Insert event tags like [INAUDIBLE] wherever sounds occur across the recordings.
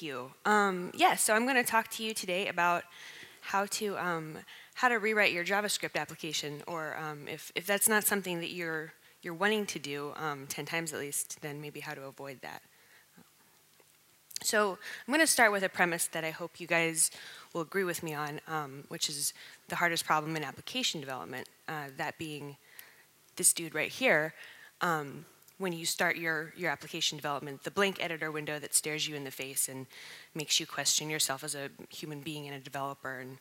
Thank you. Um, yeah, so I'm going to talk to you today about how to um, how to rewrite your JavaScript application, or um, if if that's not something that you're you're wanting to do um, 10 times at least, then maybe how to avoid that. So I'm going to start with a premise that I hope you guys will agree with me on, um, which is the hardest problem in application development, uh, that being this dude right here. When you start your, your application development, the blank editor window that stares you in the face and makes you question yourself as a human being and a developer and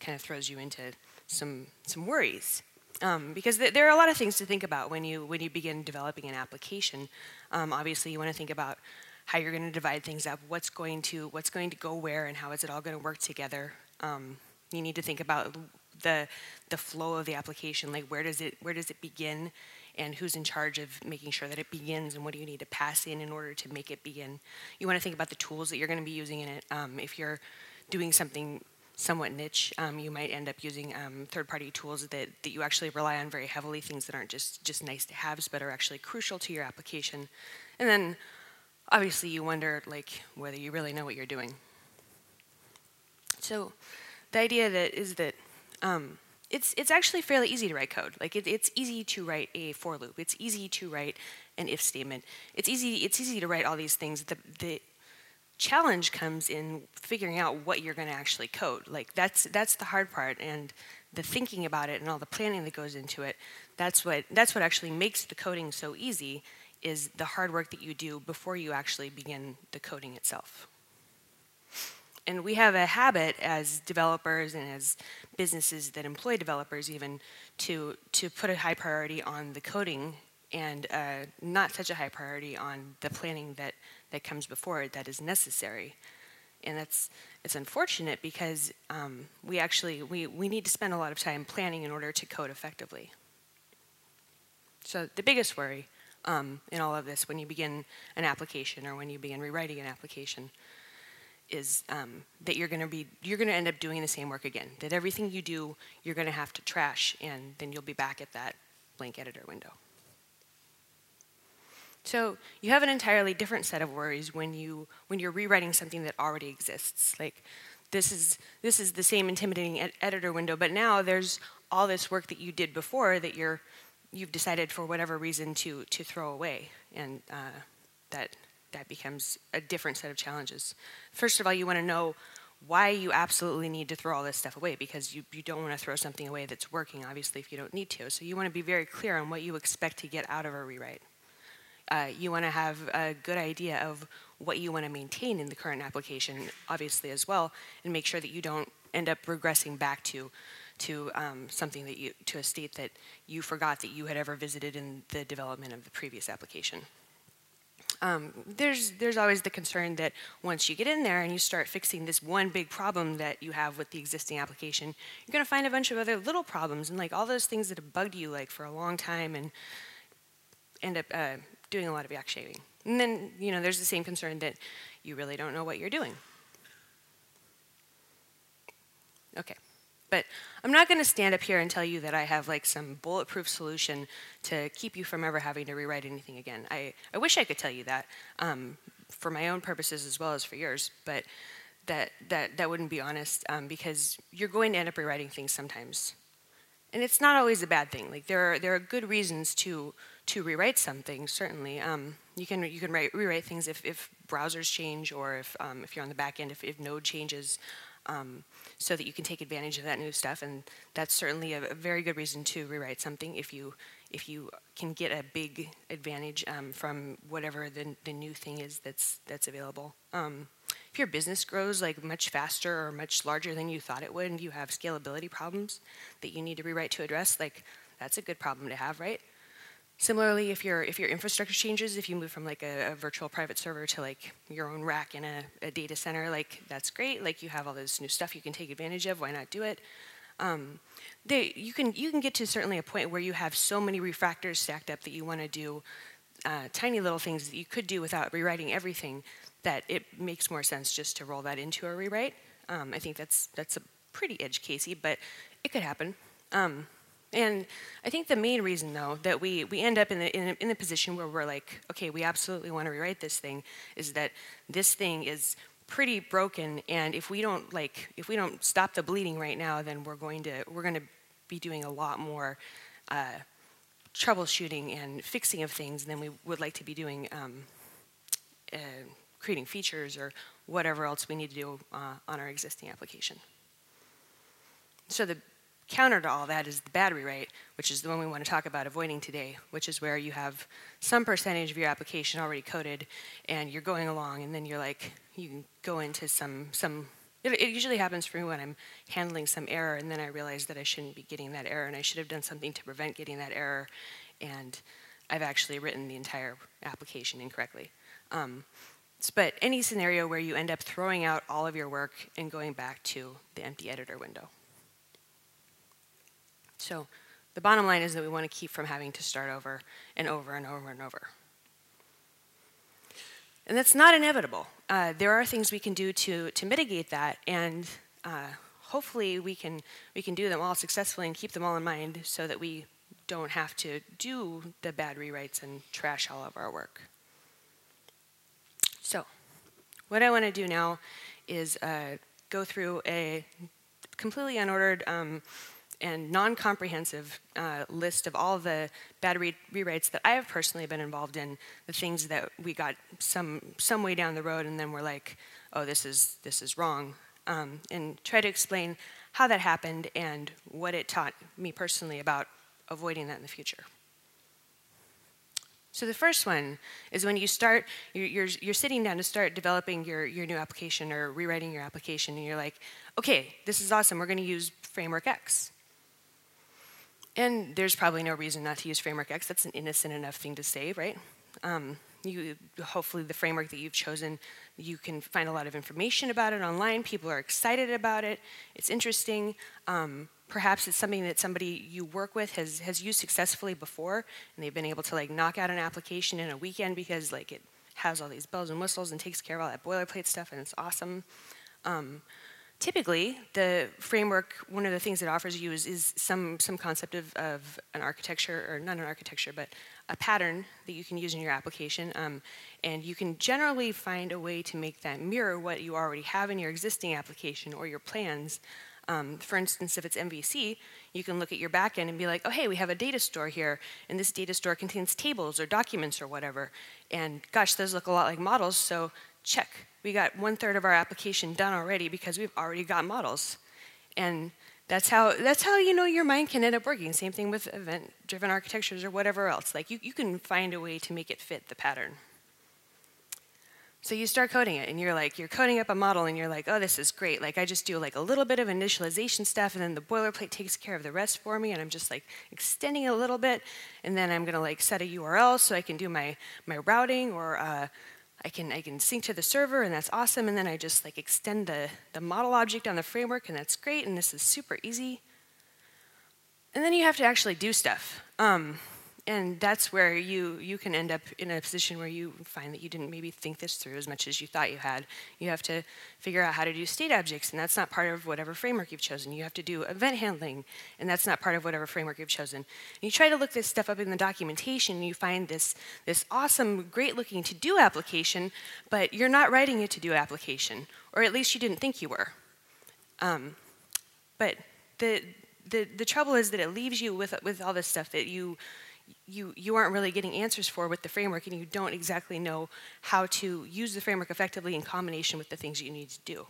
kind of throws you into some, some worries. Um, because th there are a lot of things to think about when you, when you begin developing an application. Um, obviously, you want to think about how you're going to divide things up, what's going to, what's going to go where, and how is it all going to work together. Um, you need to think about the, the flow of the application, like where does, it, where does it begin and who's in charge of making sure that it begins and what do you need to pass in in order to make it begin. You want to think about the tools that you're going to be using in it. Um, if you're doing something somewhat niche, um, you might end up using um, third-party tools that, that you actually rely on very heavily, things that aren't just, just nice to haves, but are actually crucial to your application. And then obviously you wonder like whether you really know what you're doing. So the idea that is that um, it's, it's actually fairly easy to write code. Like it, it's easy to write a for loop. It's easy to write an if statement. It's easy, it's easy to write all these things. The, the challenge comes in figuring out what you're going to actually code. Like that's, that's the hard part. And the thinking about it and all the planning that goes into it, that's what, that's what actually makes the coding so easy is the hard work that you do before you actually begin the coding itself and we have a habit as developers and as businesses that employ developers even to to put a high priority on the coding and uh, not such a high priority on the planning that that comes before it that is necessary. And that's it's unfortunate because um, we actually we, we need to spend a lot of time planning in order to code effectively. So the biggest worry um, in all of this when you begin an application or when you begin rewriting an application is um, that you're going to be you're going to end up doing the same work again. That everything you do you're going to have to trash, and then you'll be back at that blank editor window. So you have an entirely different set of worries when you when you're rewriting something that already exists. Like this is this is the same intimidating ed editor window, but now there's all this work that you did before that you're you've decided for whatever reason to to throw away, and uh, that that becomes a different set of challenges. First of all, you want to know why you absolutely need to throw all this stuff away because you, you don't want to throw something away that's working, obviously, if you don't need to. So you want to be very clear on what you expect to get out of a rewrite. Uh, you want to have a good idea of what you want to maintain in the current application, obviously, as well, and make sure that you don't end up regressing back to to um, something that you to a state that you forgot that you had ever visited in the development of the previous application um, there's, there's always the concern that once you get in there and you start fixing this one big problem that you have with the existing application, you're going to find a bunch of other little problems and like all those things that have bugged you like for a long time and end up uh, doing a lot of yak shaving. And then, you know, there's the same concern that you really don't know what you're doing. Okay. But I'm not going to stand up here and tell you that I have like some bulletproof solution to keep you from ever having to rewrite anything again. I, I wish I could tell you that um, for my own purposes as well as for yours, but that, that, that wouldn't be honest um, because you're going to end up rewriting things sometimes. And it's not always a bad thing. Like there are, there are good reasons to, to rewrite something, certainly. Um, you can, you can write, rewrite things if, if browsers change or if, um, if you're on the back end, if, if Node changes um, so that you can take advantage of that new stuff. And that's certainly a, a, very good reason to rewrite something if you if you can get a big advantage um, from whatever the, the new thing is that's that's available. Um, if your business grows like much faster or much larger than you thought it would, and you have scalability problems that you need to rewrite to address, like that's a good problem to have, right? Similarly, if your if your infrastructure changes, if you move from like a, a virtual private server to like your own rack in a, a, data center, like that's great. Like you have all this new stuff you can take advantage of. Why not do it? Um, they, you can you can get to certainly a point where you have so many refactors stacked up that you want to do uh, tiny little things that you could do without rewriting everything. That it makes more sense just to roll that into a rewrite. Um, I think that's that's a pretty edge casey, but it could happen. Um, and I think the main reason, though, that we, we end up in the, in, in the position where we're like, okay, we absolutely want to rewrite this thing, is that this thing is pretty broken, and if we don't like, if we don't stop the bleeding right now, then we're going to we're going to be doing a lot more uh, troubleshooting and fixing of things than we would like to be doing, um, uh, creating features or whatever else we need to do uh, on our existing application. So the counter to all that is the battery rate, which is the one we want to talk about avoiding today, which is where you have some percentage of your application already coded and you're going along and then you're like, you go into some, some it, it usually happens for me when I'm handling some error and then I realize that I shouldn't be getting that error and I should have done something to prevent getting that error and I've actually written the entire application incorrectly. Um, but any scenario where you end up throwing out all of your work and going back to the empty editor window. So the bottom line is that we want to keep from having to start over and over and over and over. And that's not inevitable. Uh, there are things we can do to, to mitigate that, and uh, hopefully we can, we can do them all successfully and keep them all in mind so that we don't have to do the bad rewrites and trash all of our work. So, what I want to do now is uh, go through a completely unordered um, and non-comprehensive uh, list of all the bad re rewrites that I have personally been involved in, the things that we got some some way down the road, and then we're like, oh, this is this is wrong, um, and try to explain how that happened and what it taught me personally about avoiding that in the future. So the first one is when you start, you're, you're, you're, sitting down to start developing your, your new application or rewriting your application, and you're like, okay, this is awesome, we're to use Framework X. And there's probably no reason not to use Framework X. That's an innocent enough thing to say, right? Um, you, hopefully the framework that you've chosen, you can find a lot of information about it online. People are excited about it. It's interesting. Um, perhaps it's something that somebody you work with has, has used successfully before, and they've been able to like knock out an application in a weekend because like it has all these bells and whistles and takes care of all that boilerplate stuff, and it's awesome. Um, typically, the framework, one of the things it offers you is, is some, some concept of, of an architecture, or not an architecture, but a pattern that you can use in your application. Um, and you can generally find a way to make that mirror what you already have in your existing application or your plans. Um, for instance, if it's MVC, you can look at your backend and be like, oh, hey, we have a data store here, and this data store contains tables or documents or whatever. And gosh, those look a lot like models, so check we got one third of our application done already because we've already got models. And that's how, that's how you know your mind can end up working. Same thing with event-driven architectures or whatever else. Like you, you can find a way to make it fit the pattern. So you start coding it and you're like, you're coding up a model and you're like, oh, this is great. Like I just do like a little bit of initialization stuff and then the boilerplate takes care of the rest for me and I'm just like extending it a little bit and then I'm gonna like set a URL so I can do my, my routing or uh, I can, I can sync to the server and that's awesome. And then I just like extend the, the model object on the framework and that's great. And this is super easy. And then you have to actually do stuff. Um, and that's where you, you can end up in a position where you find that you didn't maybe think this through as much as you thought you had. You have to figure out how to do state objects, and that's not part of whatever framework you've chosen. You have to do event handling, and that's not part of whatever framework you've chosen. And you try to look this stuff up in the documentation, and you find this, this awesome, great-looking to-do application, but you're not writing a to-do application, or at least you didn't think you were. Um, but the, the, the trouble is that it leaves you with, with all this stuff that you you, you aren't really getting answers for with the framework and you don't exactly know how to use the framework effectively in combination with the things you need to do.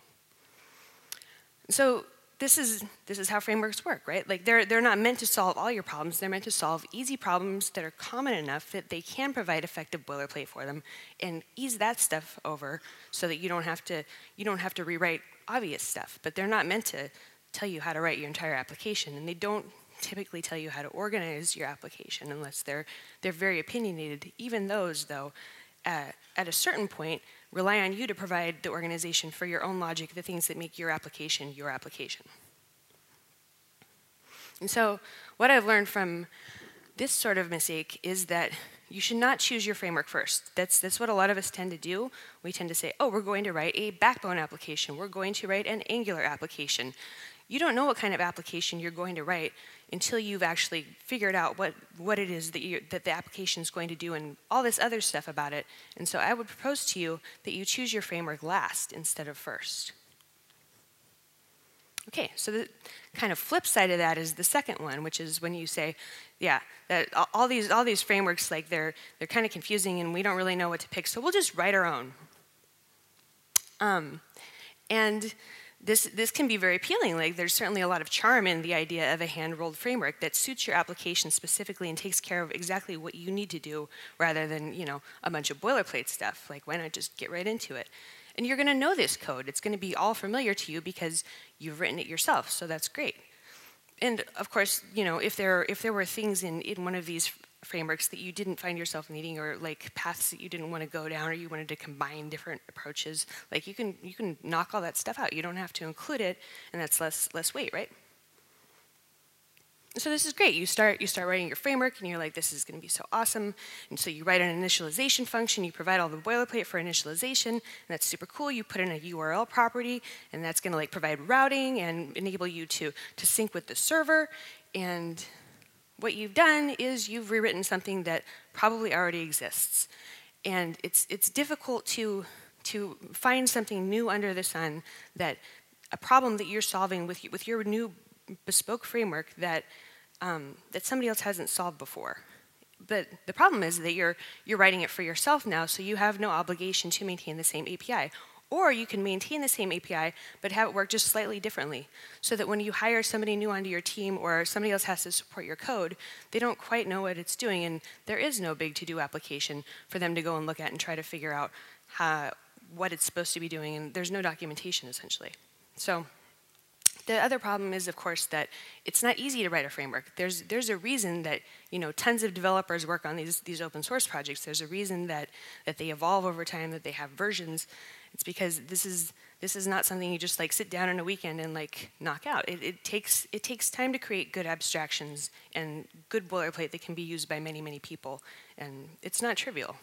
So this is, this is how frameworks work, right? Like they're, they're not meant to solve all your problems, they're meant to solve easy problems that are common enough that they can provide effective boilerplate for them and ease that stuff over so that you don't have to, you don't have to rewrite obvious stuff. But they're not meant to tell you how to write your entire application and they don't typically tell you how to organize your application unless they're, they're very opinionated. Even those, though, uh, at a certain point, rely on you to provide the organization for your own logic, the things that make your application your application. And so, what I've learned from this sort of mistake is that you should not choose your framework first. That's, that's what a lot of us tend to do. We tend to say, oh, we're going to write a backbone application. We're going to write an Angular application you don't know what kind of application you're going to write until you've actually figured out what, what it is that, that the application is going to do and all this other stuff about it. And so I would propose to you that you choose your framework last instead of first. Okay, so the kind of flip side of that is the second one, which is when you say, yeah, that all these all these frameworks like they're they're kind of confusing and we don't really know what to pick, so we'll just write our own. Um, and this, this can be very appealing. Like there's certainly a lot of charm in the idea of a hand-rolled framework that suits your application specifically and takes care of exactly what you need to do rather than, you know, a bunch of boilerplate stuff. Like why not just get right into it? And you're gonna know this code. It's gonna be all familiar to you because you've written it yourself, so that's great. And of course, you know, if there, if there were things in, in one of these frameworks that you didn't find yourself needing or like paths that you didn't want to go down or you wanted to combine different approaches like you can you can knock all that stuff out. You don't have to include it and that's less less weight right? So this is great. You start you start writing your framework and you're like this is going to be so awesome. And so you write an initialization function you provide all the boilerplate for initialization and that's super cool. You put in a url property and that's going to like provide routing and enable you to to sync with the server. And what you've done is you've rewritten something that probably already exists. And it's, it's difficult to, to find something new under the sun that a problem that you're solving with, with your new bespoke framework that, um, that somebody else hasn't solved before. But the problem is that you're, you're writing it for yourself now, so you have no obligation to maintain the same API. Or you can maintain the same API, but have it work just slightly differently, so that when you hire somebody new onto your team or somebody else has to support your code, they don't quite know what it's doing, and there is no big to-do application for them to go and look at and try to figure out how, what it's supposed to be doing, and there's no documentation, essentially. So the other problem is, of course, that it's not easy to write a framework. There's, there's a reason that you know, tons of developers work on these, these open source projects. There's a reason that, that they evolve over time, that they have versions. It's because this is this is not something you just like sit down on a weekend and like knock out. It, it takes it takes time to create good abstractions and good boilerplate that can be used by many many people, and it's not trivial.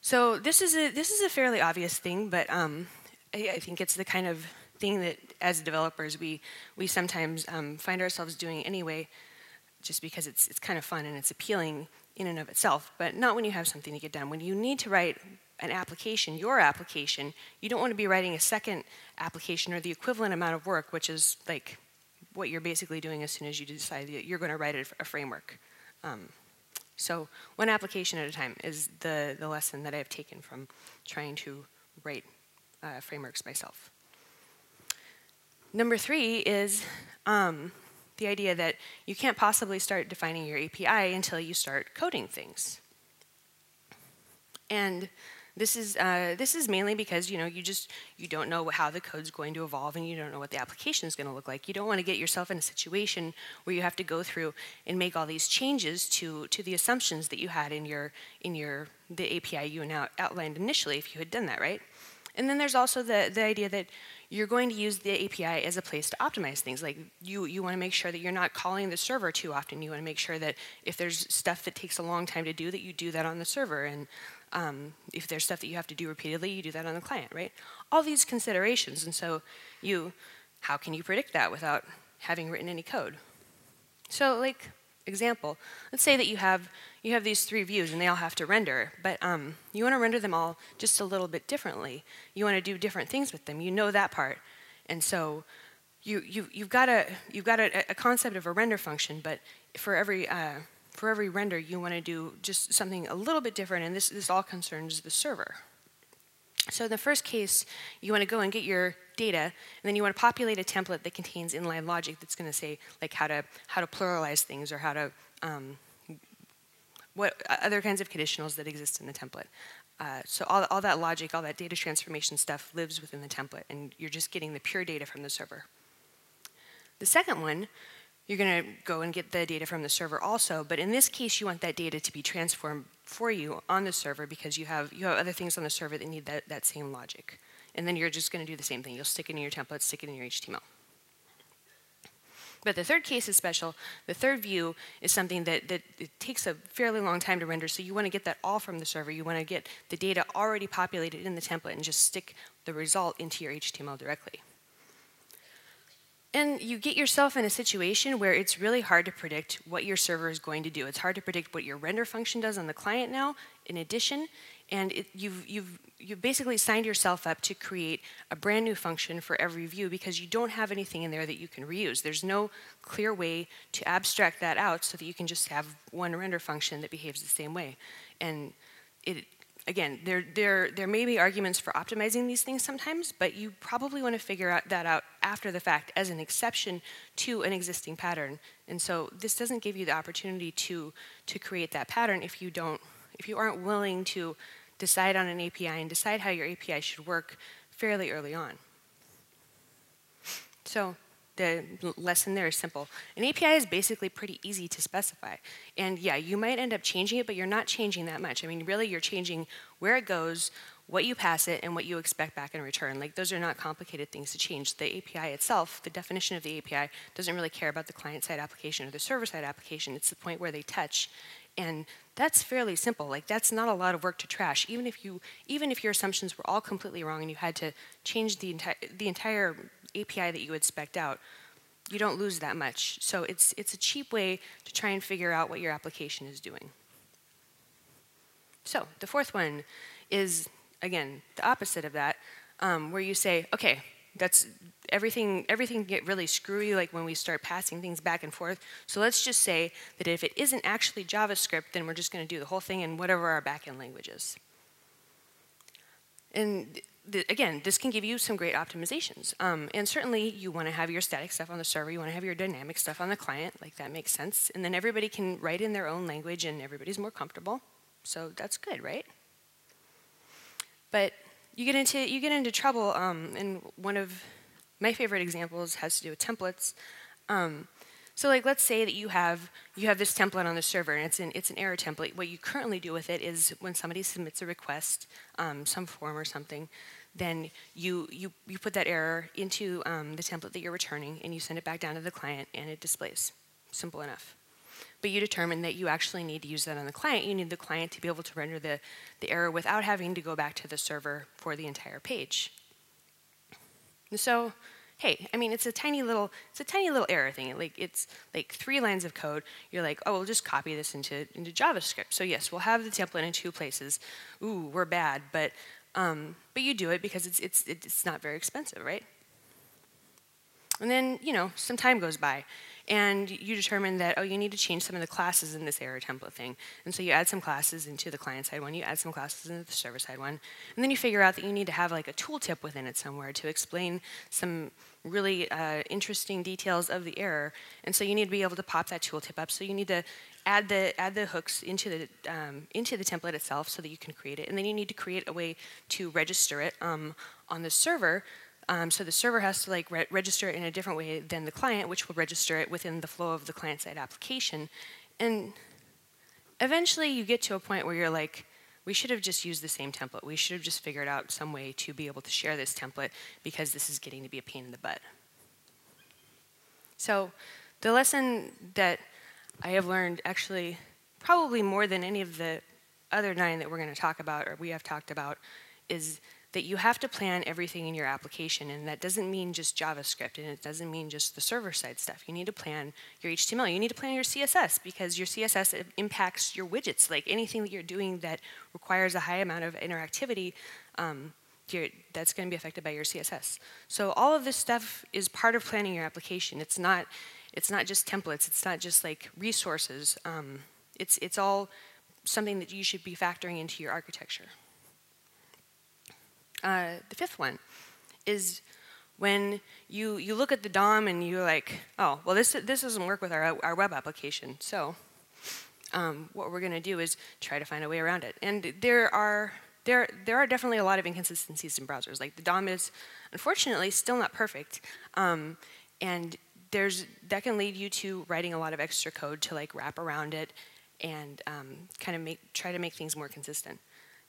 So this is a this is a fairly obvious thing, but um, I, I, think it's the kind of thing that as developers we we sometimes um, find ourselves doing anyway, just because it's it's kind of fun and it's appealing in and of itself, but not when you have something to get done. When you need to write an application, your application, you don't want to be writing a second application or the equivalent amount of work, which is like what you're basically doing as soon as you decide that you're going to write a, framework. Um, so one application at a time is the, the lesson that I've taken from trying to write uh, frameworks myself. Number three is um, the idea that you can't possibly start defining your API until you start coding things. And this is, uh, this is mainly because you know you just you don't know how the code's going to evolve and you don't know what the application is going to look like. You don't want to get yourself in a situation where you have to go through and make all these changes to, to the assumptions that you had in your in your the API you outlined initially if you had done that right. And then there's also the, the idea that you're going to use the API as a place to optimize things. Like you, you want to make sure that you're not calling the server too often. You want to make sure that if there's stuff that takes a long time to do, that you do that on the server. And um, if there's stuff that you have to do repeatedly, you do that on the client, right? All these considerations. And so you, how can you predict that without having written any code? So like, example, let's say that you have, you have these three views and they all have to render, but um, you want to render them all just a little bit differently. You want to do different things with them. You know that part. And so you, you, you've got, a, you've got a, a concept of a render function, but for every, uh, for every render, you want to do just something a little bit different, and this, this all concerns the server. So in the first case, you want to go and get your data, and then you want to populate a template that contains inline logic that's going to say like how to how to pluralize things or how to um, what other kinds of conditionals that exist in the template. Uh, so all, all that logic, all that data transformation stuff lives within the template, and you're just getting the pure data from the server. The second one you're going to go and get the data from the server also, but in this case, you want that data to be transformed for you on the server because you have, you have other things on the server that need that, that same logic. And then you're just going to do the same thing. You'll stick it in your template, stick it in your HTML. But the third case is special. The third view is something that, that it takes a fairly long time to render, so you want to get that all from the server. You want to get the data already populated in the template and just stick the result into your HTML directly. And you get yourself in a situation where it's really hard to predict what your server is going to do. It's hard to predict what your render function does on the client now, in addition, and it, you've, you've, you've basically signed yourself up to create a brand new function for every view because you don't have anything in there that you can reuse. There's no clear way to abstract that out so that you can just have one render function that behaves the same way. And it, again, there, there, there may be arguments for optimizing these things sometimes, but you probably want to figure out that out after the fact as an exception to an existing pattern. And so this doesn't give you the opportunity to, to create that pattern if you don't, if you aren't willing to decide on an API and decide how your API should work fairly early on. So the lesson there is simple. An API is basically pretty easy to specify. And yeah, you might end up changing it, but you're not changing that much. I mean, really, you're changing where it goes, what you pass it, and what you expect back in return. Like, those are not complicated things to change. The API itself, the definition of the API, doesn't really care about the client-side application or the server-side application. It's the point where they touch. And that's fairly simple. Like, that's not a lot of work to trash. Even if you, even if your assumptions were all completely wrong and you had to change the, enti the entire API that you had specced out, you don't lose that much. So it's, it's a cheap way to try and figure out what your application is doing. So the fourth one is, again, the opposite of that, um, where you say, okay, that's everything, everything get really screwy like when we start passing things back and forth. So let's just say that if it isn't actually JavaScript, then we're just going to do the whole thing in whatever our backend language is. And again, this can give you some great optimizations. Um, and certainly you want to have your static stuff on the server, you want to have your dynamic stuff on the client, like that makes sense. And then everybody can write in their own language and everybody's more comfortable. So that's good, right? But you get into, you get into trouble, um, and one of my favorite examples has to do with templates. Um, so like let's say that you have you have this template on the server and it's an it's an error template. What you currently do with it is when somebody submits a request, um, some form or something, then you you you put that error into um, the template that you're returning and you send it back down to the client and it displays. Simple enough. But you determine that you actually need to use that on the client. You need the client to be able to render the, the error without having to go back to the server for the entire page. And so hey, I mean, it's a tiny little, it's a tiny little error thing. Like it's like three lines of code. You're like, oh, we'll just copy this into into JavaScript. So yes, we'll have the template in two places. Ooh, we're bad, but um, but you do it because it's it's it's not very expensive, right? And then you know, some time goes by, and you determine that, oh, you need to change some of the classes in this error template thing. And so you add some classes into the client-side one, you add some classes into the server-side one, and then you figure out that you need to have like a tooltip within it somewhere to explain some really uh, interesting details of the error. And so you need to be able to pop that tooltip up. So you need to add the add the hooks into the um, into the template itself so that you can create it. And then you need to create a way to register it um, on the server um, so the server has to like re register it in a different way than the client, which will register it within the flow of the client-side application. And eventually you get to a point where you're like, we should have just used the same template. We should have just figured out some way to be able to share this template because this is getting to be a pain in the butt. So the lesson that I have learned actually probably more than any of the other nine that we're going to talk about or we have talked about is that you have to plan everything in your application, and that doesn't mean just JavaScript, and it doesn't mean just the server-side stuff. You need to plan your HTML. You need to plan your CSS, because your CSS impacts your widgets. Like anything that you're doing that requires a high amount of interactivity, um, that's going to be affected by your CSS. So all of this stuff is part of planning your application. It's not, it's not just templates. It's not just like resources. Um, it's, it's all something that you should be factoring into your architecture. Uh, the fifth one is when you, you look at the DOM and you're like, oh, well, this, this doesn't work with our, our web application. So um, what we're going to do is try to find a way around it. And there are, there, there are definitely a lot of inconsistencies in browsers. Like the DOM is, unfortunately, still not perfect. Um, and there's, that can lead you to writing a lot of extra code to like wrap around it and um, kind of make, try to make things more consistent.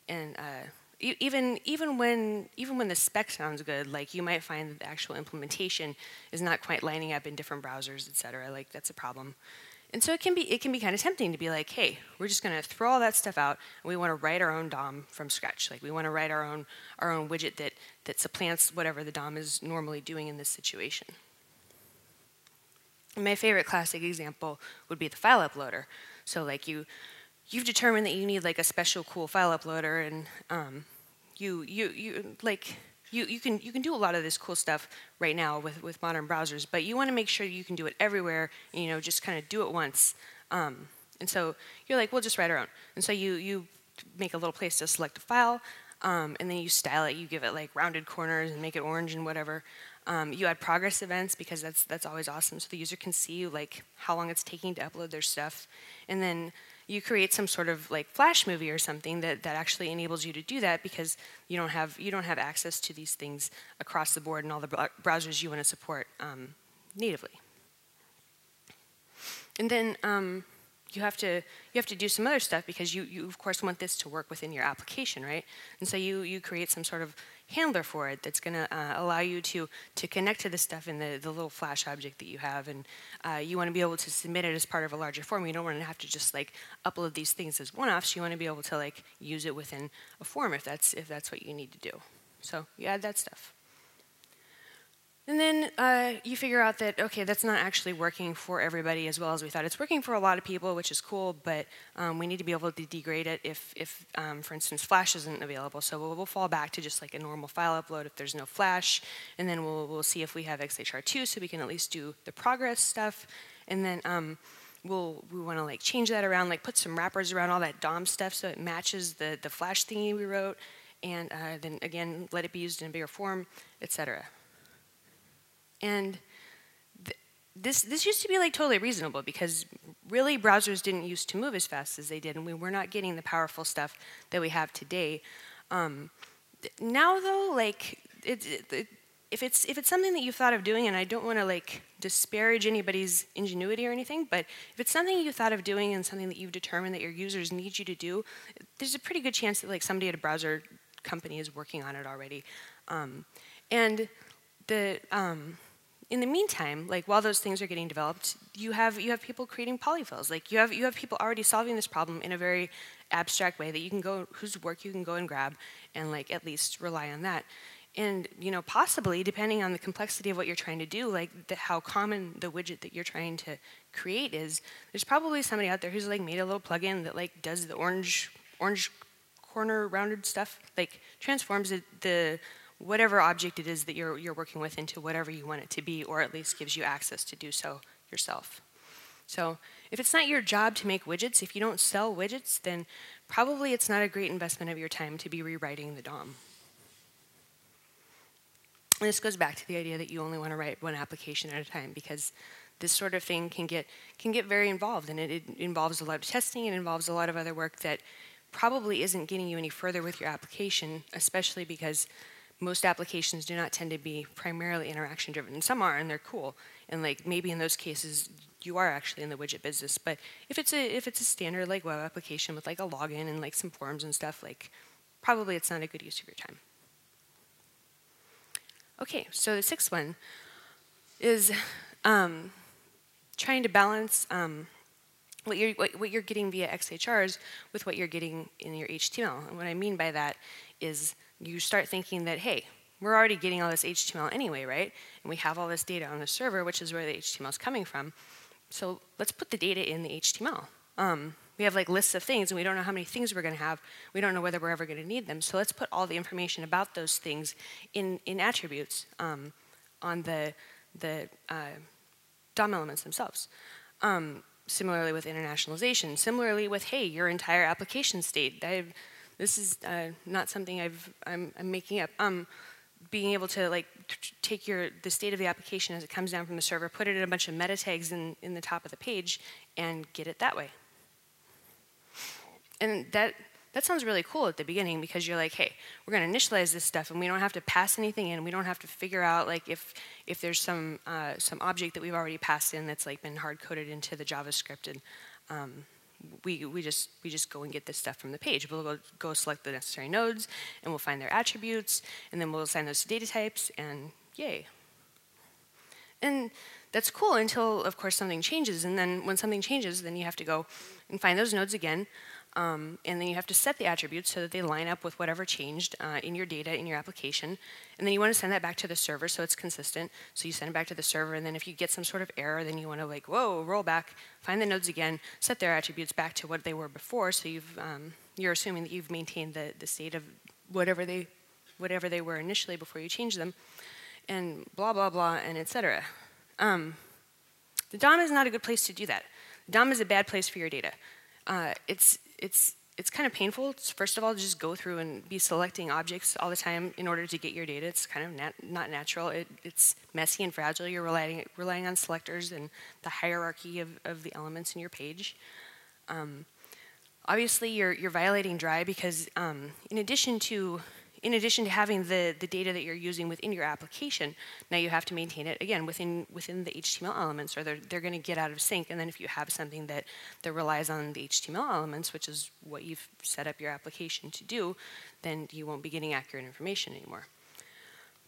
And uh, even even when even when the spec sounds good, like you might find that the actual implementation is not quite lining up in different browsers, et cetera. Like that's a problem. And so it can be it can be kind of tempting to be like, hey, we're just going to throw all that stuff out, and we want to write our own DOM from scratch. Like we want to write our own our own widget that that supplants whatever the DOM is normally doing in this situation. My favorite classic example would be the file uploader. So like you, you've determined that you need like a special cool file uploader, and um, you you you like you, you can you can do a lot of this cool stuff right now with, with modern browsers, but you want to make sure you can do it everywhere. You know, just kind of do it once. Um, and so you're like, we'll just write our own. And so you you make a little place to select a file, um, and then you style it. You give it like rounded corners and make it orange and whatever. Um, you add progress events because that's that's always awesome, so the user can see like how long it's taking to upload their stuff, and then you create some sort of like flash movie or something that, that actually enables you to do that because you don't have you don't have access to these things across the board and all the browsers you want to support um, natively. And then um, you have to you have to do some other stuff because you, you of course want this to work within your application, right? And so you you create some sort of handler for it that's going to uh, allow you to to connect to the stuff in the, the little flash object that you have. And uh, you want to be able to submit it as part of a larger form. You don't want to have to just like upload these things as one-offs. You want to be able to like use it within a form if that's if that's what you need to do. So you add that stuff and then uh, you figure out that, okay, that's not actually working for everybody as well as we thought. It's working for a lot of people, which is cool, but um, we need to be able to degrade it if, if um, for instance, Flash isn't available. So we'll, we'll, fall back to just like a normal file upload if there's no Flash, and then we'll, we'll see if we have XHR2 so we can at least do the progress stuff. And then um, we'll, we want to like change that around, like put some wrappers around all that DOM stuff so it matches the, the Flash thingy we wrote, and uh, then again, let it be used in a bigger form, etc. And th this, this used to be like totally reasonable because really browsers didn't used to move as fast as they did and we were not getting the powerful stuff that we have today. Um, now though, like, it, it, it, if it's if it's something that you've thought of doing, and I don't want to like disparage anybody's ingenuity or anything, but if it's something you thought of doing and something that you've determined that your users need you to do, there's a pretty good chance that like somebody at a browser company is working on it already. Um, and the um, in the meantime, like while those things are getting developed, you have you have people creating polyfills. Like you have you have people already solving this problem in a very abstract way that you can go whose work you can go and grab and like at least rely on that. And you know, possibly depending on the complexity of what you're trying to do, like the, how common the widget that you're trying to create is, there's probably somebody out there who's like made a little plugin that like does the orange orange corner rounded stuff, like transforms the, the whatever object it is that you're, you're working with into whatever you want it to be, or at least gives you access to do so yourself. So if it's not your job to make widgets, if you don't sell widgets, then probably it's not a great investment of your time to be rewriting the DOM. And this goes back to the idea that you only want to write one application at a time because this sort of thing can get can get very involved and it, it involves a lot of testing and involves a lot of other work that probably isn't getting you any further with your application, especially because most applications do not tend to be primarily interaction driven. and Some are, and they're cool. And like maybe in those cases, you are actually in the widget business. But if it's a if it's a standard like web application with like a login and like some forms and stuff, like probably it's not a good use of your time. Okay, so the sixth one is um, trying to balance um, what you're what, what you're getting via XHRs with what you're getting in your HTML. And what I mean by that is you start thinking that, hey, we're already getting all this HTML anyway, right? And we have all this data on the server, which is where the HTML is coming from. So let's put the data in the HTML. Um, we have like lists of things, and we don't know how many things we're going to have. We don't know whether we're ever going to need them. So let's put all the information about those things in, in attributes um, on the, the uh, DOM elements themselves. Um, similarly with internationalization. Similarly with, hey, your entire application state. I've, this is uh, not something I've, I'm, I'm making up. Um, being able to like take your the state of the application as it comes down from the server, put it in a bunch of meta tags in, in the top of the page, and get it that way. And that that sounds really cool at the beginning because you're like, hey, we're going to initialize this stuff, and we don't have to pass anything in. We don't have to figure out like if if there's some uh, some object that we've already passed in that's like been hard coded into the JavaScript, and um, we, we, just, we just go and get this stuff from the page. We'll go, go select the necessary nodes, and we'll find their attributes, and then we'll assign those to data types, and yay. And that's cool until, of course, something changes. And then when something changes, then you have to go and find those nodes again. Um, and then you have to set the attributes so that they line up with whatever changed uh, in your data in your application. And then you want to send that back to the server so it's consistent. So you send it back to the server, and then if you get some sort of error, then you want to like, whoa, roll back, find the nodes again, set their attributes back to what they were before. So you've um, you're assuming that you've maintained the, the state of whatever they whatever they were initially before you change them, and blah blah blah, and etc. Um, the DOM is not a good place to do that. The DOM is a bad place for your data. Uh, it's it's it's kind of painful. first of all, to just go through and be selecting objects all the time in order to get your data. It's kind of nat not natural. It, it's messy and fragile. You're relying, relying on selectors and the hierarchy of, of the elements in your page. Um, obviously, you're, you're violating dry because um, in addition to in addition to having the, the data that you're using within your application, now you have to maintain it, again, within, within the HTML elements, or they're, they're going to get out of sync. And then if you have something that, that relies on the HTML elements, which is what you've set up your application to do, then you won't be getting accurate information anymore.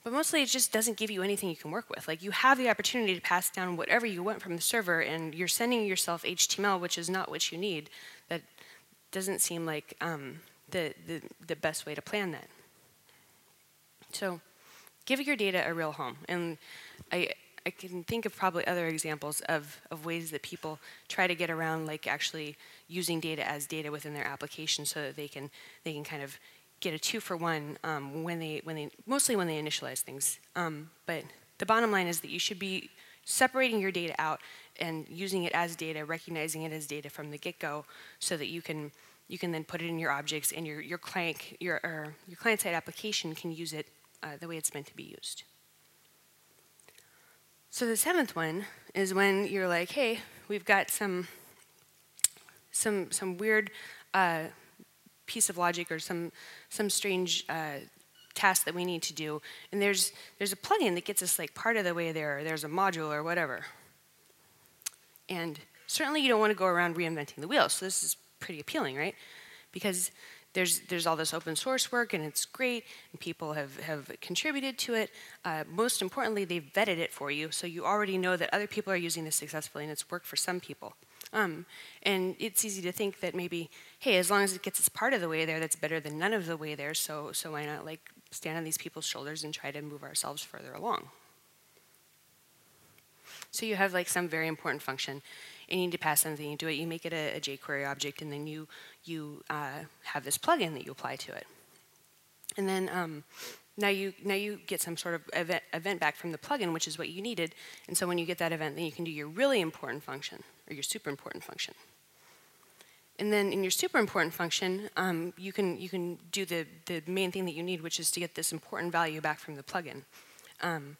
But mostly it just doesn't give you anything you can work with. Like you have the opportunity to pass down whatever you want from the server and you're sending yourself HTML, which is not what you need. That doesn't seem like um, the, the, the best way to plan that. So give your data a real home. And I, I can think of probably other examples of, of ways that people try to get around like actually using data as data within their application so that they can they can kind of get a two for one um, when they when they mostly when they initialize things. Um, but the bottom line is that you should be separating your data out and using it as data, recognizing it as data from the get-go, so that you can you can then put it in your objects and your your client your your client side application can use it uh, the way it's meant to be used. So the seventh one is when you're like, hey, we've got some some some weird uh, piece of logic or some some strange uh, task that we need to do, and there's there's a plugin that gets us like part of the way there, or there's a module or whatever. And certainly you don't want to go around reinventing the wheel. So this is pretty appealing, right? Because there's, there's all this open source work and it's great and people have, have contributed to it. Uh, most importantly, they've vetted it for you so you already know that other people are using this successfully and it's worked for some people. Um, and it's easy to think that maybe, hey, as long as it gets us part of the way there, that's better than none of the way there, so, so why not like stand on these people's shoulders and try to move ourselves further along. So you have like some very important function and you need to pass something into it, you make it a, a jQuery object, and then you, you uh, have this plugin that you apply to it. And then um, now you now you get some sort of event, event back from the plugin, which is what you needed. And so when you get that event, then you can do your really important function or your super important function. And then in your super important function, um, you can you can do the the main thing that you need, which is to get this important value back from the plugin. Um,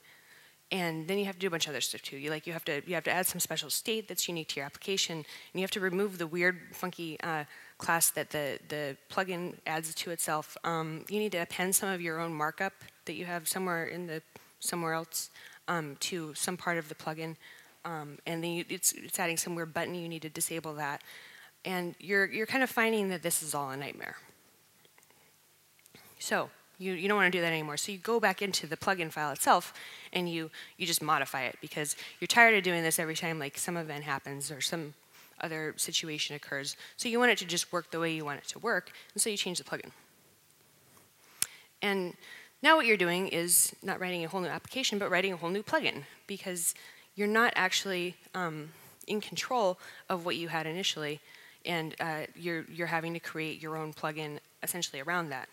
and then you have to do a bunch of other stuff too. You like you have to you have to add some special state that's unique to your application, and you have to remove the weird, funky uh, class that the the plugin adds to itself. Um, you need to append some of your own markup that you have somewhere in the somewhere else um, to some part of the plugin, um, and then you, it's it's adding some weird button. You need to disable that, and you're you're kind of finding that this is all a nightmare. So you, you don't want to do that anymore. So you go back into the plugin file itself and you, you just modify it because you're tired of doing this every time like some event happens or some other situation occurs. So you want it to just work the way you want it to work, and so you change the plugin. And now what you're doing is not writing a whole new application, but writing a whole new plugin because you're not actually um, in control of what you had initially, and uh, you're, you're having to create your own plugin essentially around that.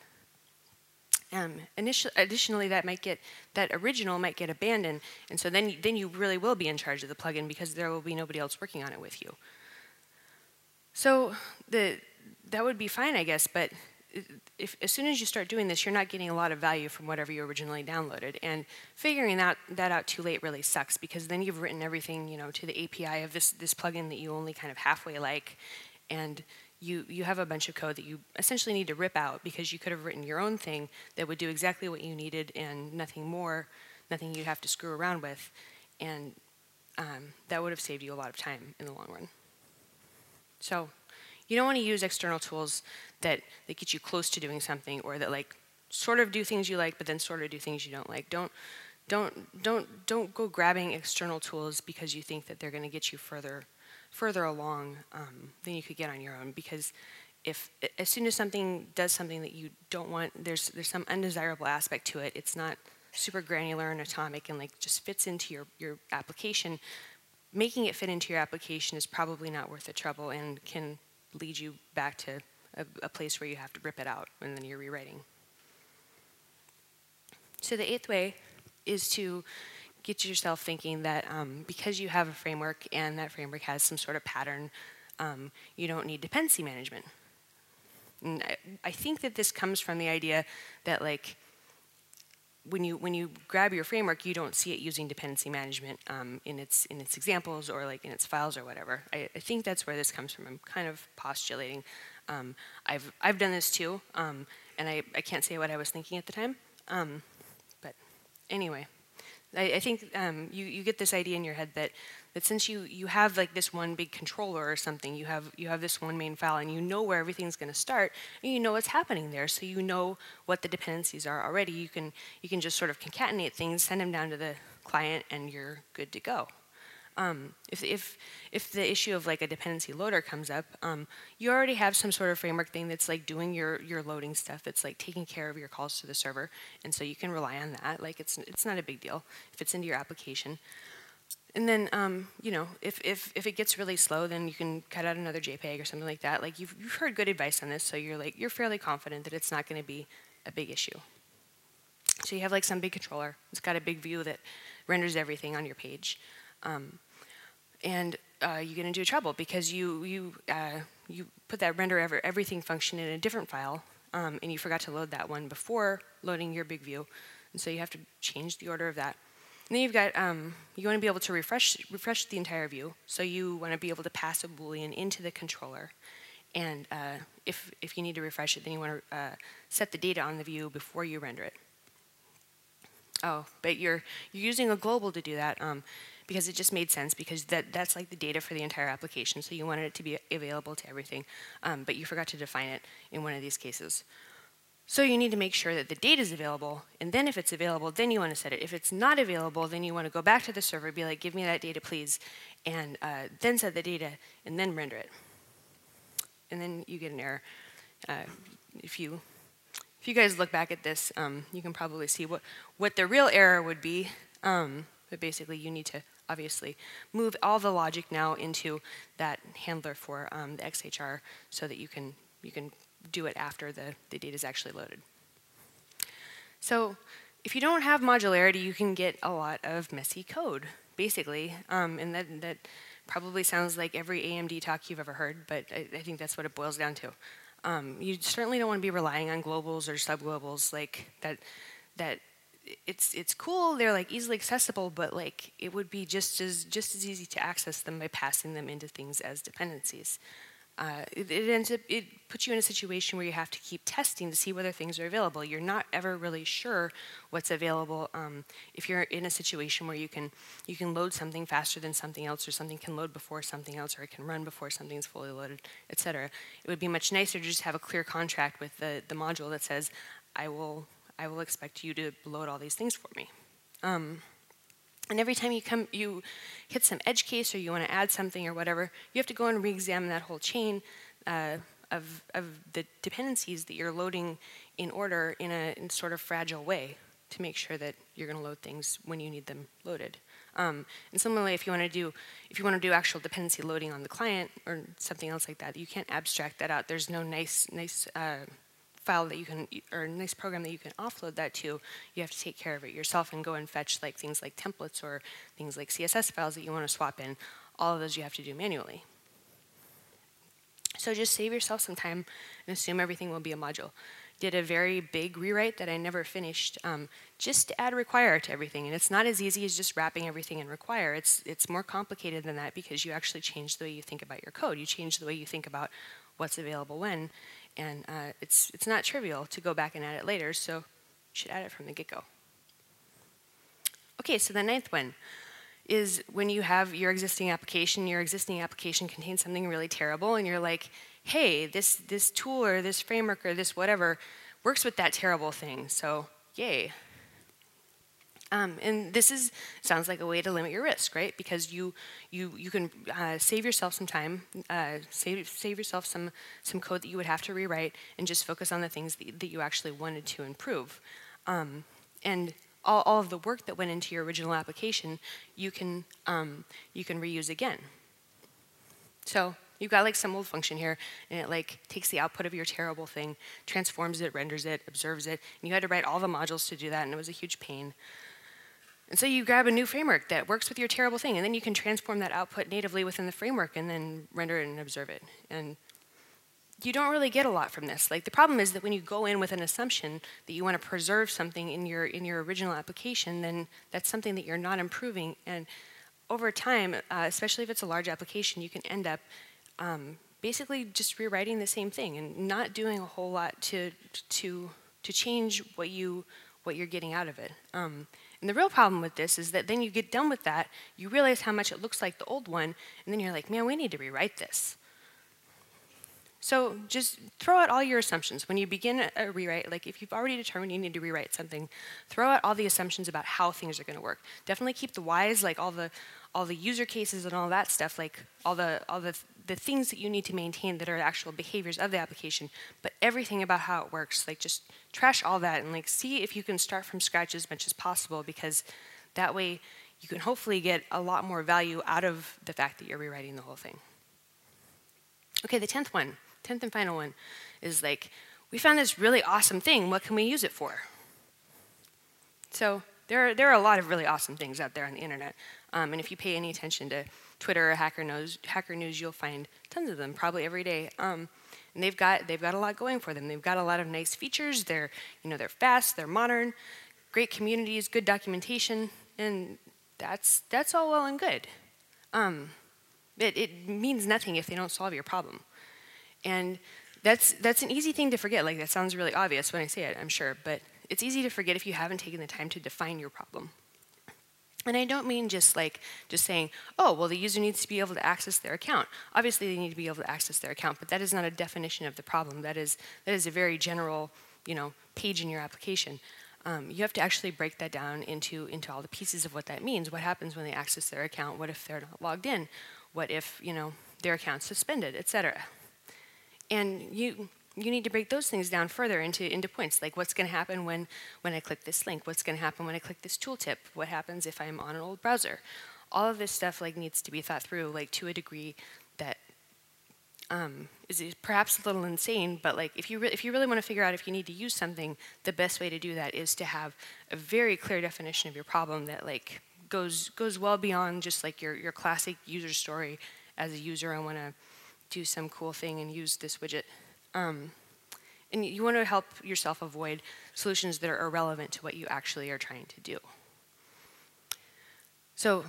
Um, additionally, that might get that original might get abandoned, and so then then you really will be in charge of the plugin because there will be nobody else working on it with you. So the that would be fine, I guess, but if, as soon as you start doing this, you're not getting a lot of value from whatever you originally downloaded, and figuring that that out too late really sucks because then you've written everything you know to the API of this this plugin that you only kind of halfway like, and you, you have a bunch of code that you essentially need to rip out because you could have written your own thing that would do exactly what you needed and nothing more, nothing you'd have to screw around with. And um, that would have saved you a lot of time in the long run. So you don't want to use external tools that, that get you close to doing something or that like sort of do things you like but then sort of do things you don't like. Don't, don't, don't, don't go grabbing external tools because you think that they're going to get you further further along um, than you could get on your own because if as soon as something does something that you don't want, there's there's some undesirable aspect to it. It's not super granular and atomic and like just fits into your your application. Making it fit into your application is probably not worth the trouble and can lead you back to a, a place where you have to rip it out and then you're rewriting. So the eighth way is to get yourself thinking that um, because you have a framework and that framework has some sort of pattern, um, you don't need dependency management. And I, I think that this comes from the idea that like when you when you grab your framework, you don't see it using dependency management um, in its in its examples or like in its files or whatever. I, I think that's where this comes from. I'm kind of postulating. Um, I've I've done this too, um, and I, I can't say what I was thinking at the time. Um, but anyway, I, I think um, you you get this idea in your head that that since you you have like this one big controller or something, you have you have this one main file and you know where everything's to start and you know what's happening there, so you know what the dependencies are already. You can you can just sort of concatenate things, send them down to the client, and you're good to go. Um, if, if, if the issue of like a dependency loader comes up, um, you already have some sort of framework thing that's like doing your, your loading stuff, that's like taking care of your calls to the server, and so you can rely on that. Like it's, it's not a big deal if it's into your application. And then, um, you know, if, if, if it gets really slow, then you can cut out another JPEG or something like that. Like you've, you've heard good advice on this, so you're like you're fairly confident that it's not going to be a big issue. So you have like some big controller. It's got a big view that renders everything on your page, um, and uh, you get into trouble because you you uh, you put that render ever, everything function in a different file, um, and you forgot to load that one before loading your big view, and so you have to change the order of that. And then you've got, um, you want to be able to refresh, refresh the entire view. So you want to be able to pass a Boolean into the controller. And uh, if, if you need to refresh it, then you want to uh, set the data on the view before you render it. Oh, but you're, you're using a global to do that um, because it just made sense because that, that's like the data for the entire application. So you wanted it to be available to everything, um, but you forgot to define it in one of these cases. So you need to make sure that the data is available, and then if it's available, then you want to set it. If it's not available, then you want to go back to the server, be like, give me that data, please, and uh, then set the data, and then render it. And then you get an error. Uh, if you if you guys look back at this, um, you can probably see what, what the real error would be. Um, but basically, you need to obviously move all the logic now into that handler for um, the XHR so that you can you can do it after the, the data is actually loaded. So if you don't have modularity, you can get a lot of messy code, basically. Um, and that, that probably sounds like every AMD talk you've ever heard, but I, I think that's what it boils down to. Um, you certainly don't want to be relying on globals or subglobals like that. That it's it's cool. They're like easily accessible, but like it would be just as just as easy to access them by passing them into things as dependencies uh, it, it, ends up it puts you in a situation where you have to keep testing to see whether things are available. You're not ever really sure what's available um, if you're in a situation where you can you can load something faster than something else, or something can load before something else, or it can run before something's fully loaded, etc. It would be much nicer to just have a clear contract with the the module that says, "I will I will expect you to load all these things for me." Um, and every time you come, you hit some edge case or you want to add something or whatever, you have to go and re-examine that whole chain uh, of, of the dependencies that you're loading in order in a in sort of fragile way to make sure that you're going to load things when you need them loaded. Um, and similarly, if you want to do if you want to do actual dependency loading on the client or something else like that, you can't abstract that out. There's no nice nice uh, file that you can, or a nice program that you can offload that to, you have to take care of it yourself and go and fetch like things like templates or things like CSS files that you want to swap in. All of those you have to do manually. So just save yourself some time and assume everything will be a module. Did a very big rewrite that I never finished um, just to add require to everything. And it's not as easy as just wrapping everything in require. It's, it's more complicated than that because you actually change the way you think about your code. You change the way you think about what's available when. And uh, it's, it's not trivial to go back and add it later, so you should add it from the get-go. Okay, so the ninth one is when you have your existing application, your existing application contains something really terrible, and you're like, hey, this, this tool or this framework or this whatever works with that terrible thing, so yay. Um, and this is sounds like a way to limit your risk, right? Because you you you can uh, save yourself some time, uh, save save yourself some some code that you would have to rewrite, and just focus on the things that, that you actually wanted to improve. Um, and all, all of the work that went into your original application, you can um, you can reuse again. So you've got like some old function here, and it like takes the output of your terrible thing, transforms it, renders it, observes it, and you had to write all the modules to do that, and it was a huge pain. And so you grab a new framework that works with your terrible thing, and then you can transform that output natively within the framework and then render it and observe it. And you don't really get a lot from this. Like the problem is that when you go in with an assumption that you want to preserve something in your in your original application, then that's something that you're not improving. And over time, uh, especially if it's a large application, you can end up um, basically just rewriting the same thing and not doing a whole lot to to to change what you what you're getting out of it. Um, and the real problem with this is that then you get done with that, you realize how much it looks like the old one, and then you're like, man, we need to rewrite this. So just throw out all your assumptions. When you begin a rewrite, like if you've already determined you need to rewrite something, throw out all the assumptions about how things are going to work. Definitely keep the whys, like all the all the user cases and all that stuff, like all the all the the things that you need to maintain that are actual behaviors of the application, but everything about how it works, like just trash all that and like see if you can start from scratch as much as possible because that way you can hopefully get a lot more value out of the fact that you're rewriting the whole thing. Okay, the 10th one, 10th and final one is like, we found this really awesome thing, what can we use it for? So there are, there are a lot of really awesome things out there on the internet. Um, and if you pay any attention to Twitter or Hacker News, Hacker News, you'll find tons of them, probably every day. Um, and they've got they've got a lot going for them. They've got a lot of nice features. They're you know they're fast, they're modern, great communities, good documentation, and that's that's all well and good. Um, it, it means nothing if they don't solve your problem, and that's that's an easy thing to forget. Like that sounds really obvious when I say it, I'm sure, but it's easy to forget if you haven't taken the time to define your problem. And I don't mean just like just saying, oh, well, the user needs to be able to access their account. Obviously, they need to be able to access their account, but that is not a definition of the problem. That is that is a very general, you know, page in your application. Um, you have to actually break that down into into all the pieces of what that means. What happens when they access their account? What if they're not logged in? What if you know their account's suspended, etc. And you you need to break those things down further into, into points, like what's going to happen when, when I click this link, what's going to happen when I click this tooltip, what happens if I'm on an old browser. All of this stuff like needs to be thought through like to a degree that um, is perhaps a little insane, but like if you, if you really want to figure out if you need to use something, the best way to do that is to have a very clear definition of your problem that like goes, goes well beyond just like your, your classic user story. As a user, I want to do some cool thing and use this widget. Um, and you want to help yourself avoid solutions that are irrelevant to what you actually are trying to do. So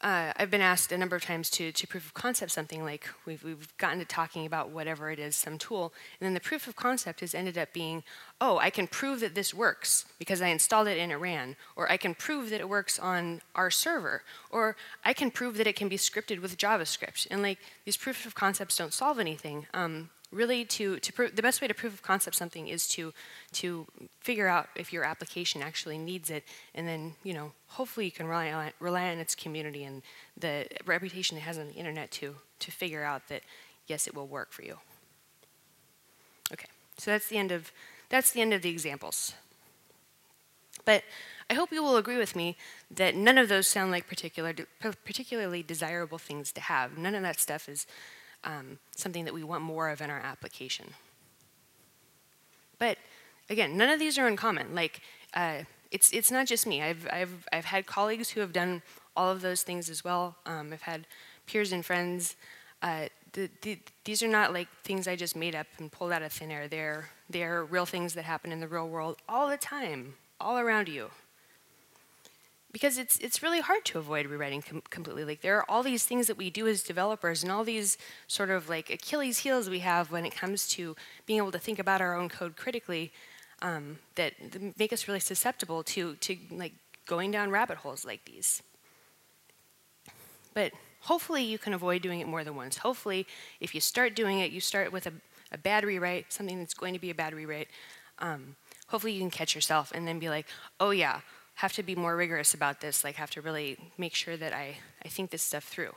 uh, I've been asked a number of times to, to proof of concept something like we've, we've gotten to talking about whatever it is, some tool, and then the proof of concept has ended up being, oh, I can prove that this works because I installed it and it ran, or I can prove that it works on our server, or I can prove that it can be scripted with JavaScript. And like these proof of concepts don't solve anything. Um, really to, to prove, the best way to prove of concept something is to, to figure out if your application actually needs it, and then, you know, hopefully you can rely on, rely on its community and the reputation it has on the internet to, to figure out that, yes, it will work for you. Okay, so that's the end of, that's the end of the examples. But I hope you will agree with me that none of those sound like particular, particularly desirable things to have. None of that stuff is um, something that we want more of in our application. But again, none of these are uncommon. Like, uh, it's, it's not just me. I've, I've, I've had colleagues who have done all of those things as well. Um, I've had peers and friends. Uh, the, the, these are not like things I just made up and pulled out of thin air. They're, they're real things that happen in the real world all the time, all around you because it's it's really hard to avoid rewriting com completely. Like there are all these things that we do as developers, and all these sort of like Achilles heels we have when it comes to being able to think about our own code critically, um, that, make us really susceptible to to like going down rabbit holes like these. But hopefully you can avoid doing it more than once. Hopefully, if you start doing it, you start with a, a bad rewrite, something that's going to be a bad rewrite. Um, hopefully you can catch yourself and then be like, oh yeah, have to be more rigorous about this, like have to really make sure that I, I think this stuff through.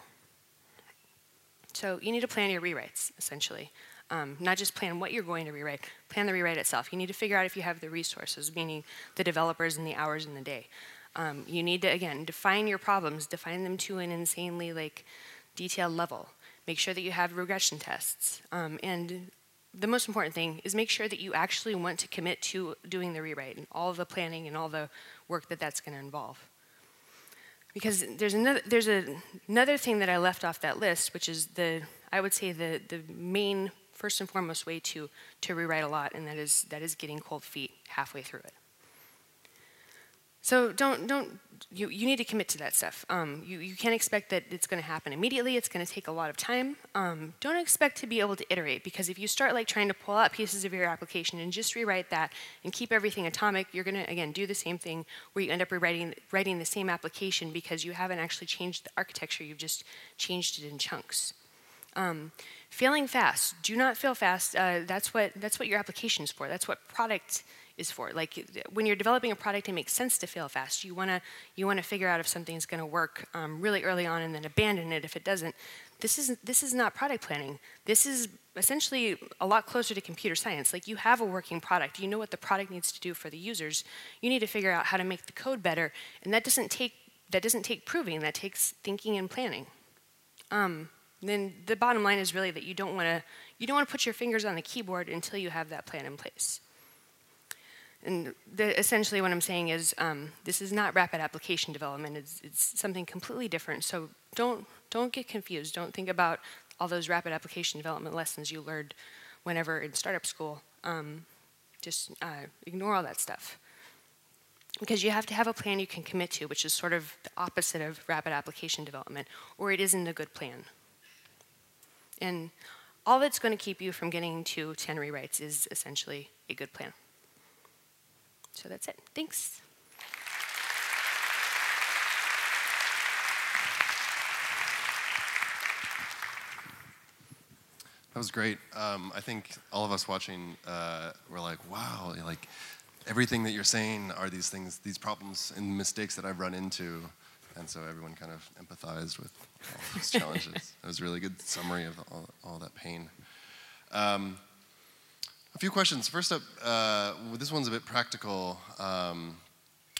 So you need to plan your rewrites, essentially. Um, not just plan what you're going to rewrite, plan the rewrite itself. You need to figure out if you have the resources, meaning the developers and the hours in the day. Um, you need to, again, define your problems, define them to an insanely like detailed level. Make sure that you have regression tests. Um, and the most important thing is make sure that you actually want to commit to doing the rewrite and all the planning and all the work that that's going to involve. Because there's another, there's a, another thing that I left off that list, which is the, I would say the, the main, first and foremost way to, to rewrite a lot, and that is, that is getting cold feet halfway through it. So don't, don't you, you need to commit to that stuff. Um, you, you can't expect that it's going to happen immediately. It's going to take a lot of time. Um, don't expect to be able to iterate because if you start like trying to pull out pieces of your application and just rewrite that and keep everything atomic, you're going to again do the same thing where you end up rewriting writing the same application because you haven't actually changed the architecture. You've just changed it in chunks. Um, failing fast. Do not fail fast. Uh, that's what that's what your application is for. That's what product is for. Like when you're developing a product, it makes sense to fail fast. You wanna you wanna figure out if something's to work um, really early on and then abandon it if it doesn't. This is this is not product planning. This is essentially a lot closer to computer science. Like you have a working product, you know what the product needs to do for the users. You need to figure out how to make the code better, and that doesn't take that doesn't take proving. That takes thinking and planning. Um, then the bottom line is really that you don't want to you don't want to put your fingers on the keyboard until you have that plan in place. And the, essentially what I'm saying is um, this is not rapid application development. It's, it's, something completely different. So don't, don't get confused. Don't think about all those rapid application development lessons you learned whenever in startup school. Um, just uh, ignore all that stuff. Because you have to have a plan you can commit to, which is sort of the opposite of rapid application development, or it isn't a good plan. And all that's going to keep you from getting to 10 rewrites is essentially a good plan. So that's it. Thanks. That was great. Um, I think all of us watching uh, were like, wow, like everything that you're saying are these things, these problems and mistakes that I've run into. And so everyone kind of empathized with all those challenges. [LAUGHS] it was a really good summary of all, all that pain. Um, few questions. First up, uh, this one's a bit practical, um,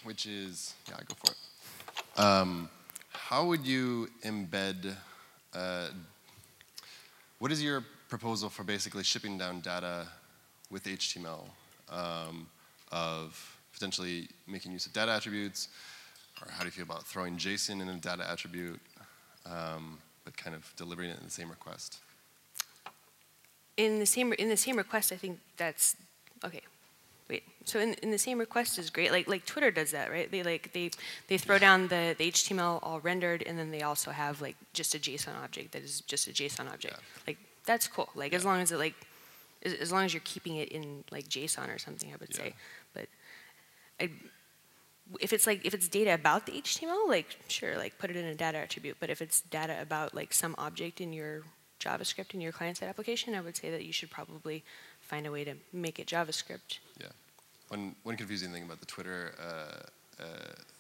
which is, yeah, go for it. Um, how would you embed, uh, what is your proposal for basically shipping down data with HTML um, of potentially making use of data attributes, or how do you feel about throwing JSON in a data attribute, um, but kind of delivering it in the same request? In the same in the same request, I think that's okay. Wait, so in, in the same request is great. Like like Twitter does that, right? They like they they throw down the, the HTML all rendered, and then they also have like just a JSON object that is just a JSON object. Yeah. Like that's cool. Like yeah. as long as it like as, as, long as you're keeping it in like JSON or something, I would yeah. say. But I, if it's like if it's data about the HTML, like sure, like put it in a data attribute. But if it's data about like some object in your JavaScript in your client-side application, I would say that you should probably find a way to make it JavaScript. Yeah. One, one confusing thing about the Twitter, uh, uh,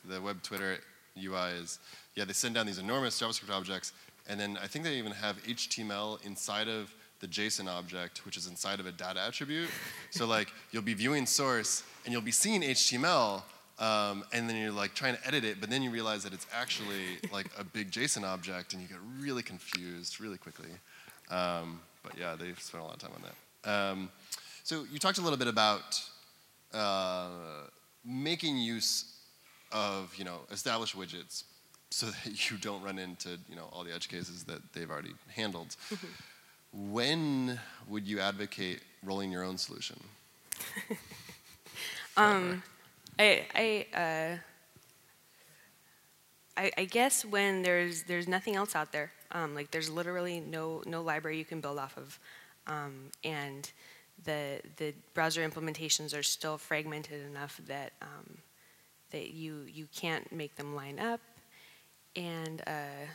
the web Twitter UI is, yeah, they send down these enormous JavaScript objects, and then I think they even have HTML inside of the JSON object, which is inside of a data attribute. [LAUGHS] so like, you'll be viewing source, and you'll be seeing HTML, um, and then you're like trying to edit it, but then you realize that it's actually like a big JSON object, and you get really confused really quickly. Um, but yeah, they've spent a lot of time on that. Um, so you talked a little bit about uh, making use of you know established widgets so that [LAUGHS] you don't run into you know all the edge cases that they've already handled. [LAUGHS] When would you advocate rolling your own solution? [LAUGHS] um, I I, uh, I I guess when there's there's nothing else out there. Um, like there's literally no no library you can build off of, um, and the the browser implementations are still fragmented enough that um, that you you can't make them line up, and uh,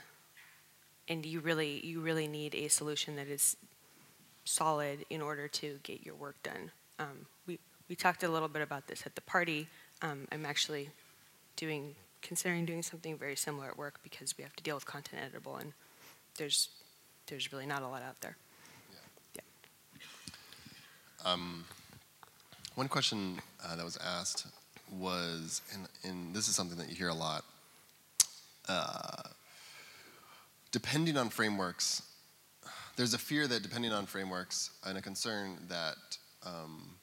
and you really you really need a solution that is solid in order to get your work done. Um, we we talked a little bit about this at the party. Um, I'm actually doing considering doing something very similar at work because we have to deal with content editable and there's there's really not a lot out there. Um, one question uh, that was asked was, and, and this is something that you hear a lot. Uh, depending on frameworks, there's a fear that depending on frameworks and a concern that um,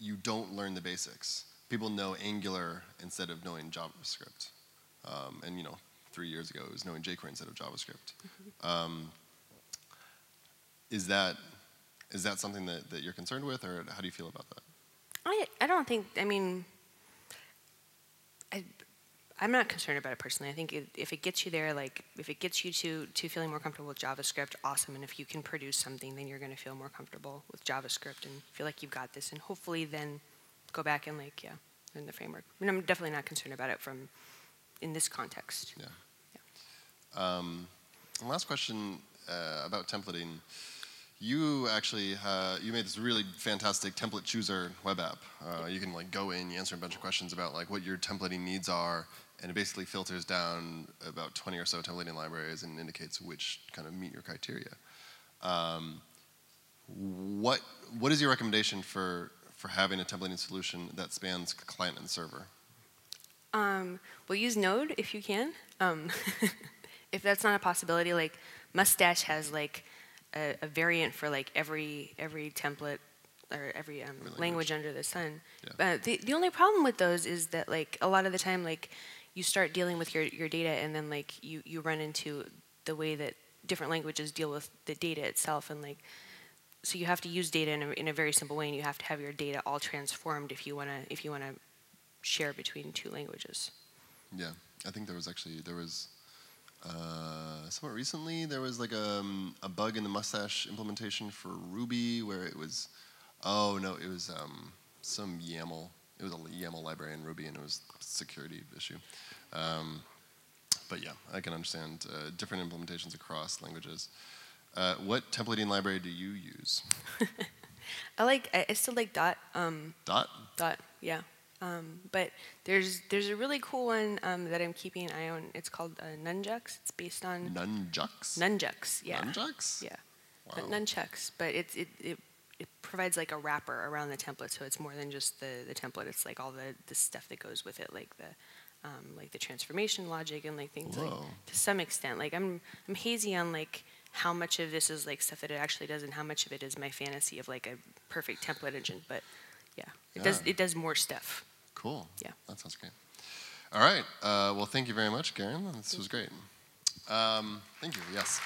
you don't learn the basics. People know Angular instead of knowing JavaScript. Um, and you know, three years ago it was knowing jQuery instead of JavaScript. Mm-hmm. Um, is that is that something that, that you're concerned with, or how do you feel about that? I I don't think. I mean, I I'm not concerned about it personally. I think it, if it gets you there, like if it gets you to to feeling more comfortable with JavaScript, awesome. And if you can produce something, then you're going to feel more comfortable with JavaScript and feel like you've got this. And hopefully, then go back and like yeah, learn the framework. I mean, I'm definitely not concerned about it from in this context. Yeah. yeah. Um, last question uh, about templating. You actually uh, you made this really fantastic template chooser web app. Uh, you can like go in, you answer a bunch of questions about like what your templating needs are, and it basically filters down about 20 or so templating libraries and indicates which kind of meet your criteria. Um, what what is your recommendation for for having a templating solution that spans client and server? Um, well, use Node if you can. Um, [LAUGHS] if that's not a possibility, like Mustache has like a, a, variant for like every every template or every, um, language. language. under the sun. Yeah. But the the only problem with those is that like a lot of the time like you start dealing with your, your data and then like you, you run into the way that different languages deal with the data itself and like so you have to use data in a, in a very simple way and you have to have your data all transformed if you want to if you want to share between two languages yeah i think there was actually there was uh, somewhat recently there was like a, um, a bug in the mustache implementation for ruby where it was oh no it was um, some yaml it was a YAML library in Ruby and it was security issue. Um, but yeah, I can understand uh, different implementations across languages. Uh, what templating library do you use? [LAUGHS] I like, I still like Dot. Um, Dot? Dot, yeah. Um, but there's there's a really cool one um, that I'm keeping an eye on. It's called uh, Nunjucks. It's based on Nunjucks. Nunjucks, yeah. Nunjucks. Yeah. Wow. Nunchucks, but it's it, it it provides like a wrapper around the template, so it's more than just the, the template. It's like all the, the stuff that goes with it, like the um, like the transformation logic and like things like to some extent. Like I'm I'm hazy on like how much of this is like stuff that it actually does and how much of it is my fantasy of like a perfect template engine. But yeah, it yeah. does it does more stuff. Cool. Yeah. That sounds great. All right. Uh, well, thank you very much, Karen. This was great. Um, thank you. Yes.